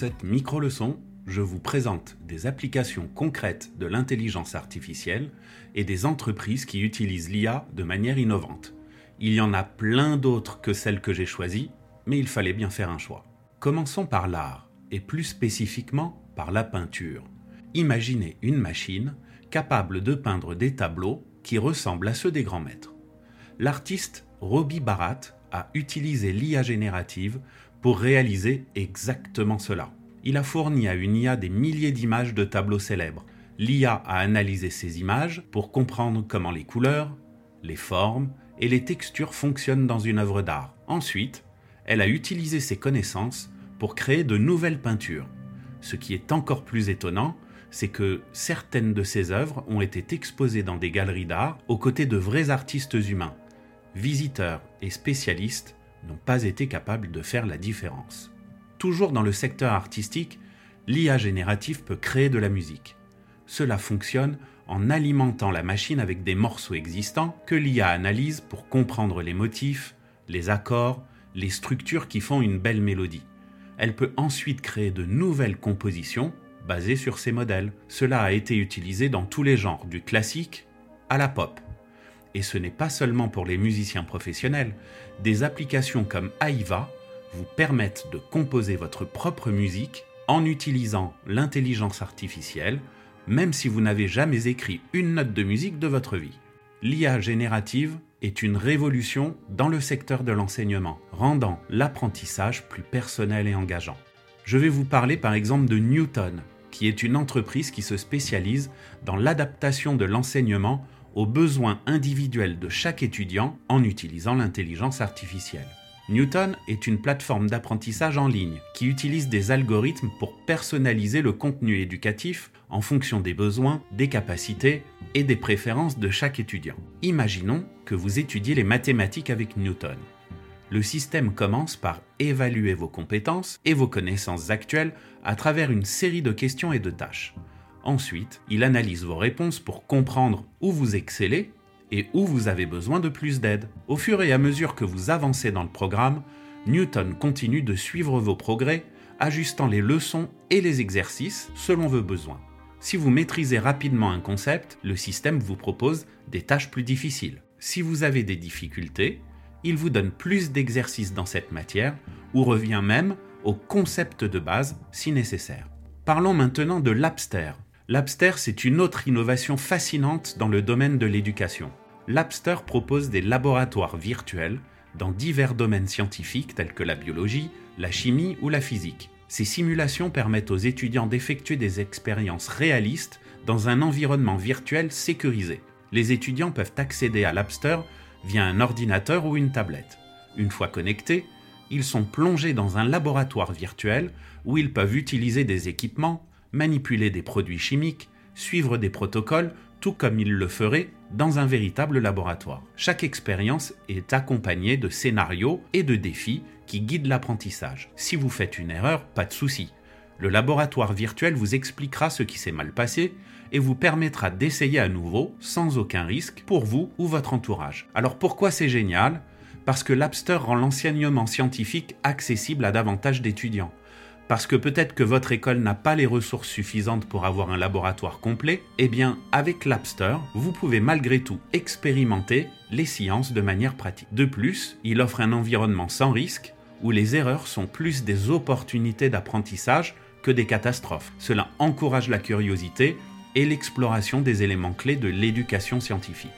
cette micro-leçon, je vous présente des applications concrètes de l'intelligence artificielle et des entreprises qui utilisent l'IA de manière innovante. Il y en a plein d'autres que celles que j'ai choisies, mais il fallait bien faire un choix. Commençons par l'art, et plus spécifiquement par la peinture. Imaginez une machine capable de peindre des tableaux qui ressemblent à ceux des grands maîtres. L'artiste Roby Barat a utilisé l'IA générative pour réaliser exactement cela. Il a fourni à une IA des milliers d'images de tableaux célèbres. L'IA a analysé ces images pour comprendre comment les couleurs, les formes et les textures fonctionnent dans une œuvre d'art. Ensuite, elle a utilisé ces connaissances pour créer de nouvelles peintures. Ce qui est encore plus étonnant, c'est que certaines de ces œuvres ont été exposées dans des galeries d'art aux côtés de vrais artistes humains. Visiteurs et spécialistes n'ont pas été capables de faire la différence. Toujours dans le secteur artistique, l'IA générative peut créer de la musique. Cela fonctionne en alimentant la machine avec des morceaux existants que l'IA analyse pour comprendre les motifs, les accords, les structures qui font une belle mélodie. Elle peut ensuite créer de nouvelles compositions basées sur ces modèles. Cela a été utilisé dans tous les genres, du classique à la pop. Et ce n'est pas seulement pour les musiciens professionnels, des applications comme AIVA vous permettent de composer votre propre musique en utilisant l'intelligence artificielle, même si vous n'avez jamais écrit une note de musique de votre vie. L'IA générative est une révolution dans le secteur de l'enseignement, rendant l'apprentissage plus personnel et engageant. Je vais vous parler par exemple de Newton, qui est une entreprise qui se spécialise dans l'adaptation de l'enseignement aux besoins individuels de chaque étudiant en utilisant l'intelligence artificielle. Newton est une plateforme d'apprentissage en ligne qui utilise des algorithmes pour personnaliser le contenu éducatif en fonction des besoins, des capacités et des préférences de chaque étudiant. Imaginons que vous étudiez les mathématiques avec Newton. Le système commence par évaluer vos compétences et vos connaissances actuelles à travers une série de questions et de tâches. Ensuite, il analyse vos réponses pour comprendre où vous excellez et où vous avez besoin de plus d'aide. Au fur et à mesure que vous avancez dans le programme, Newton continue de suivre vos progrès, ajustant les leçons et les exercices selon vos besoins. Si vous maîtrisez rapidement un concept, le système vous propose des tâches plus difficiles. Si vous avez des difficultés, il vous donne plus d'exercices dans cette matière ou revient même au concept de base si nécessaire. Parlons maintenant de l'Abster, L'Abster, c'est une autre innovation fascinante dans le domaine de l'éducation. L'Abster propose des laboratoires virtuels dans divers domaines scientifiques tels que la biologie, la chimie ou la physique. Ces simulations permettent aux étudiants d'effectuer des expériences réalistes dans un environnement virtuel sécurisé. Les étudiants peuvent accéder à l'Abster via un ordinateur ou une tablette. Une fois connectés, ils sont plongés dans un laboratoire virtuel où ils peuvent utiliser des équipements, manipuler des produits chimiques, suivre des protocoles, tout comme ils le feraient dans un véritable laboratoire. Chaque expérience est accompagnée de scénarios et de défis qui guident l'apprentissage. Si vous faites une erreur, pas de souci. Le laboratoire virtuel vous expliquera ce qui s'est mal passé et vous permettra d'essayer à nouveau sans aucun risque pour vous ou votre entourage. Alors pourquoi c'est génial? Parce que l'Abster rend l'enseignement scientifique accessible à davantage d'étudiants parce que peut-être que votre école n'a pas les ressources suffisantes pour avoir un laboratoire complet, eh bien avec l'Abster, vous pouvez malgré tout expérimenter les sciences de manière pratique. De plus, il offre un environnement sans risque où les erreurs sont plus des opportunités d'apprentissage que des catastrophes. Cela encourage la curiosité et l'exploration des éléments clés de l'éducation scientifique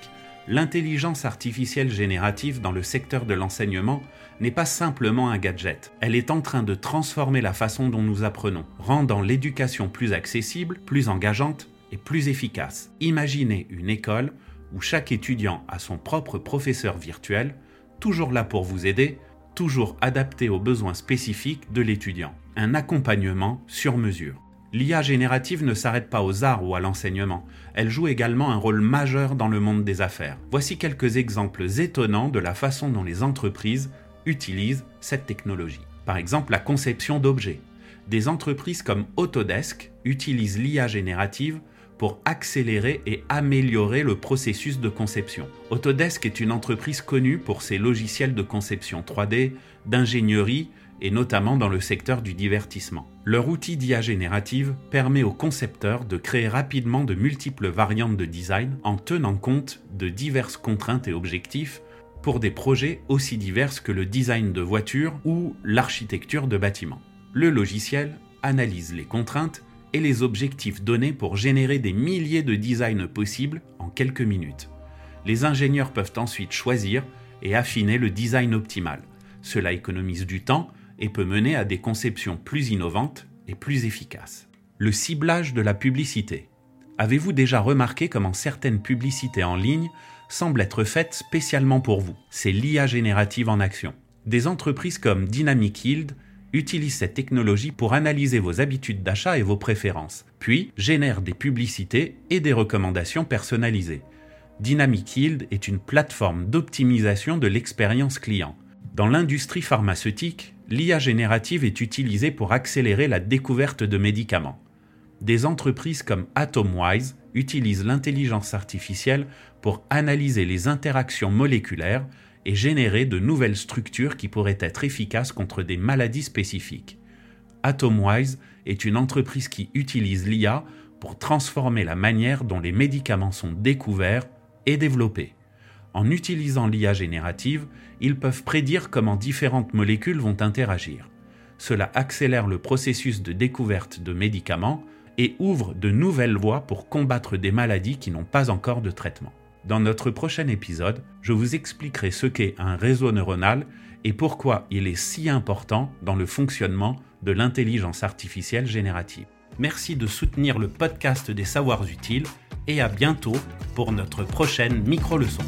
l'intelligence artificielle générative dans le secteur de l'enseignement n'est pas simplement un gadget. Elle est en train de transformer la façon dont nous apprenons, rendant l'éducation plus accessible, plus engageante et plus efficace. Imaginez une école où chaque étudiant a son propre professeur virtuel, toujours là pour vous aider, toujours adapté aux besoins spécifiques de l'étudiant. Un accompagnement sur mesure. L'IA générative ne s'arrête pas aux arts ou à l'enseignement, elle joue également un rôle majeur dans le monde des affaires. Voici quelques exemples étonnants de la façon dont les entreprises utilisent cette technologie. Par exemple, la conception d'objets. Des entreprises comme Autodesk utilisent l'IA générative pour accélérer et améliorer le processus de conception. Autodesk est une entreprise connue pour ses logiciels de conception 3D, d'ingénierie et notamment dans le secteur du divertissement. Leur outil d'IA générative permet aux concepteurs de créer rapidement de multiples variantes de design en tenant compte de diverses contraintes et objectifs pour des projets aussi divers que le design de voitures ou l'architecture de bâtiments. Le logiciel analyse les contraintes et les objectifs donnés pour générer des milliers de designs possibles en quelques minutes. Les ingénieurs peuvent ensuite choisir et affiner le design optimal. Cela économise du temps et peut mener à des conceptions plus innovantes et plus efficaces. Le ciblage de la publicité. Avez-vous déjà remarqué comment certaines publicités en ligne semblent être faites spécialement pour vous? C'est l'IA générative en action. Des entreprises comme Dynamic Yield utilisent cette technologie pour analyser vos habitudes d'achat et vos préférences, puis génèrent des publicités et des recommandations personnalisées. Dynamic Yield est une plateforme d'optimisation de l'expérience client. Dans l'industrie pharmaceutique, l'IA générative est utilisée pour accélérer la découverte de médicaments. Des entreprises comme Atomwise utilisent l'intelligence artificielle pour analyser les interactions moléculaires et générer de nouvelles structures qui pourraient être efficaces contre des maladies spécifiques. Atomwise est une entreprise qui utilise l'IA pour transformer la manière dont les médicaments sont découverts et développés. En utilisant l'IA générative, ils peuvent prédire comment différentes molécules vont interagir. Cela accélère le processus de découverte de médicaments et ouvre de nouvelles voies pour combattre des maladies qui n'ont pas encore de traitement. Dans notre prochain épisode, je vous expliquerai ce qu'est un réseau neuronal et pourquoi il est si important dans le fonctionnement de l'intelligence artificielle générative. Merci de soutenir le podcast des savoirs utiles et à bientôt pour notre prochaine micro-leçon.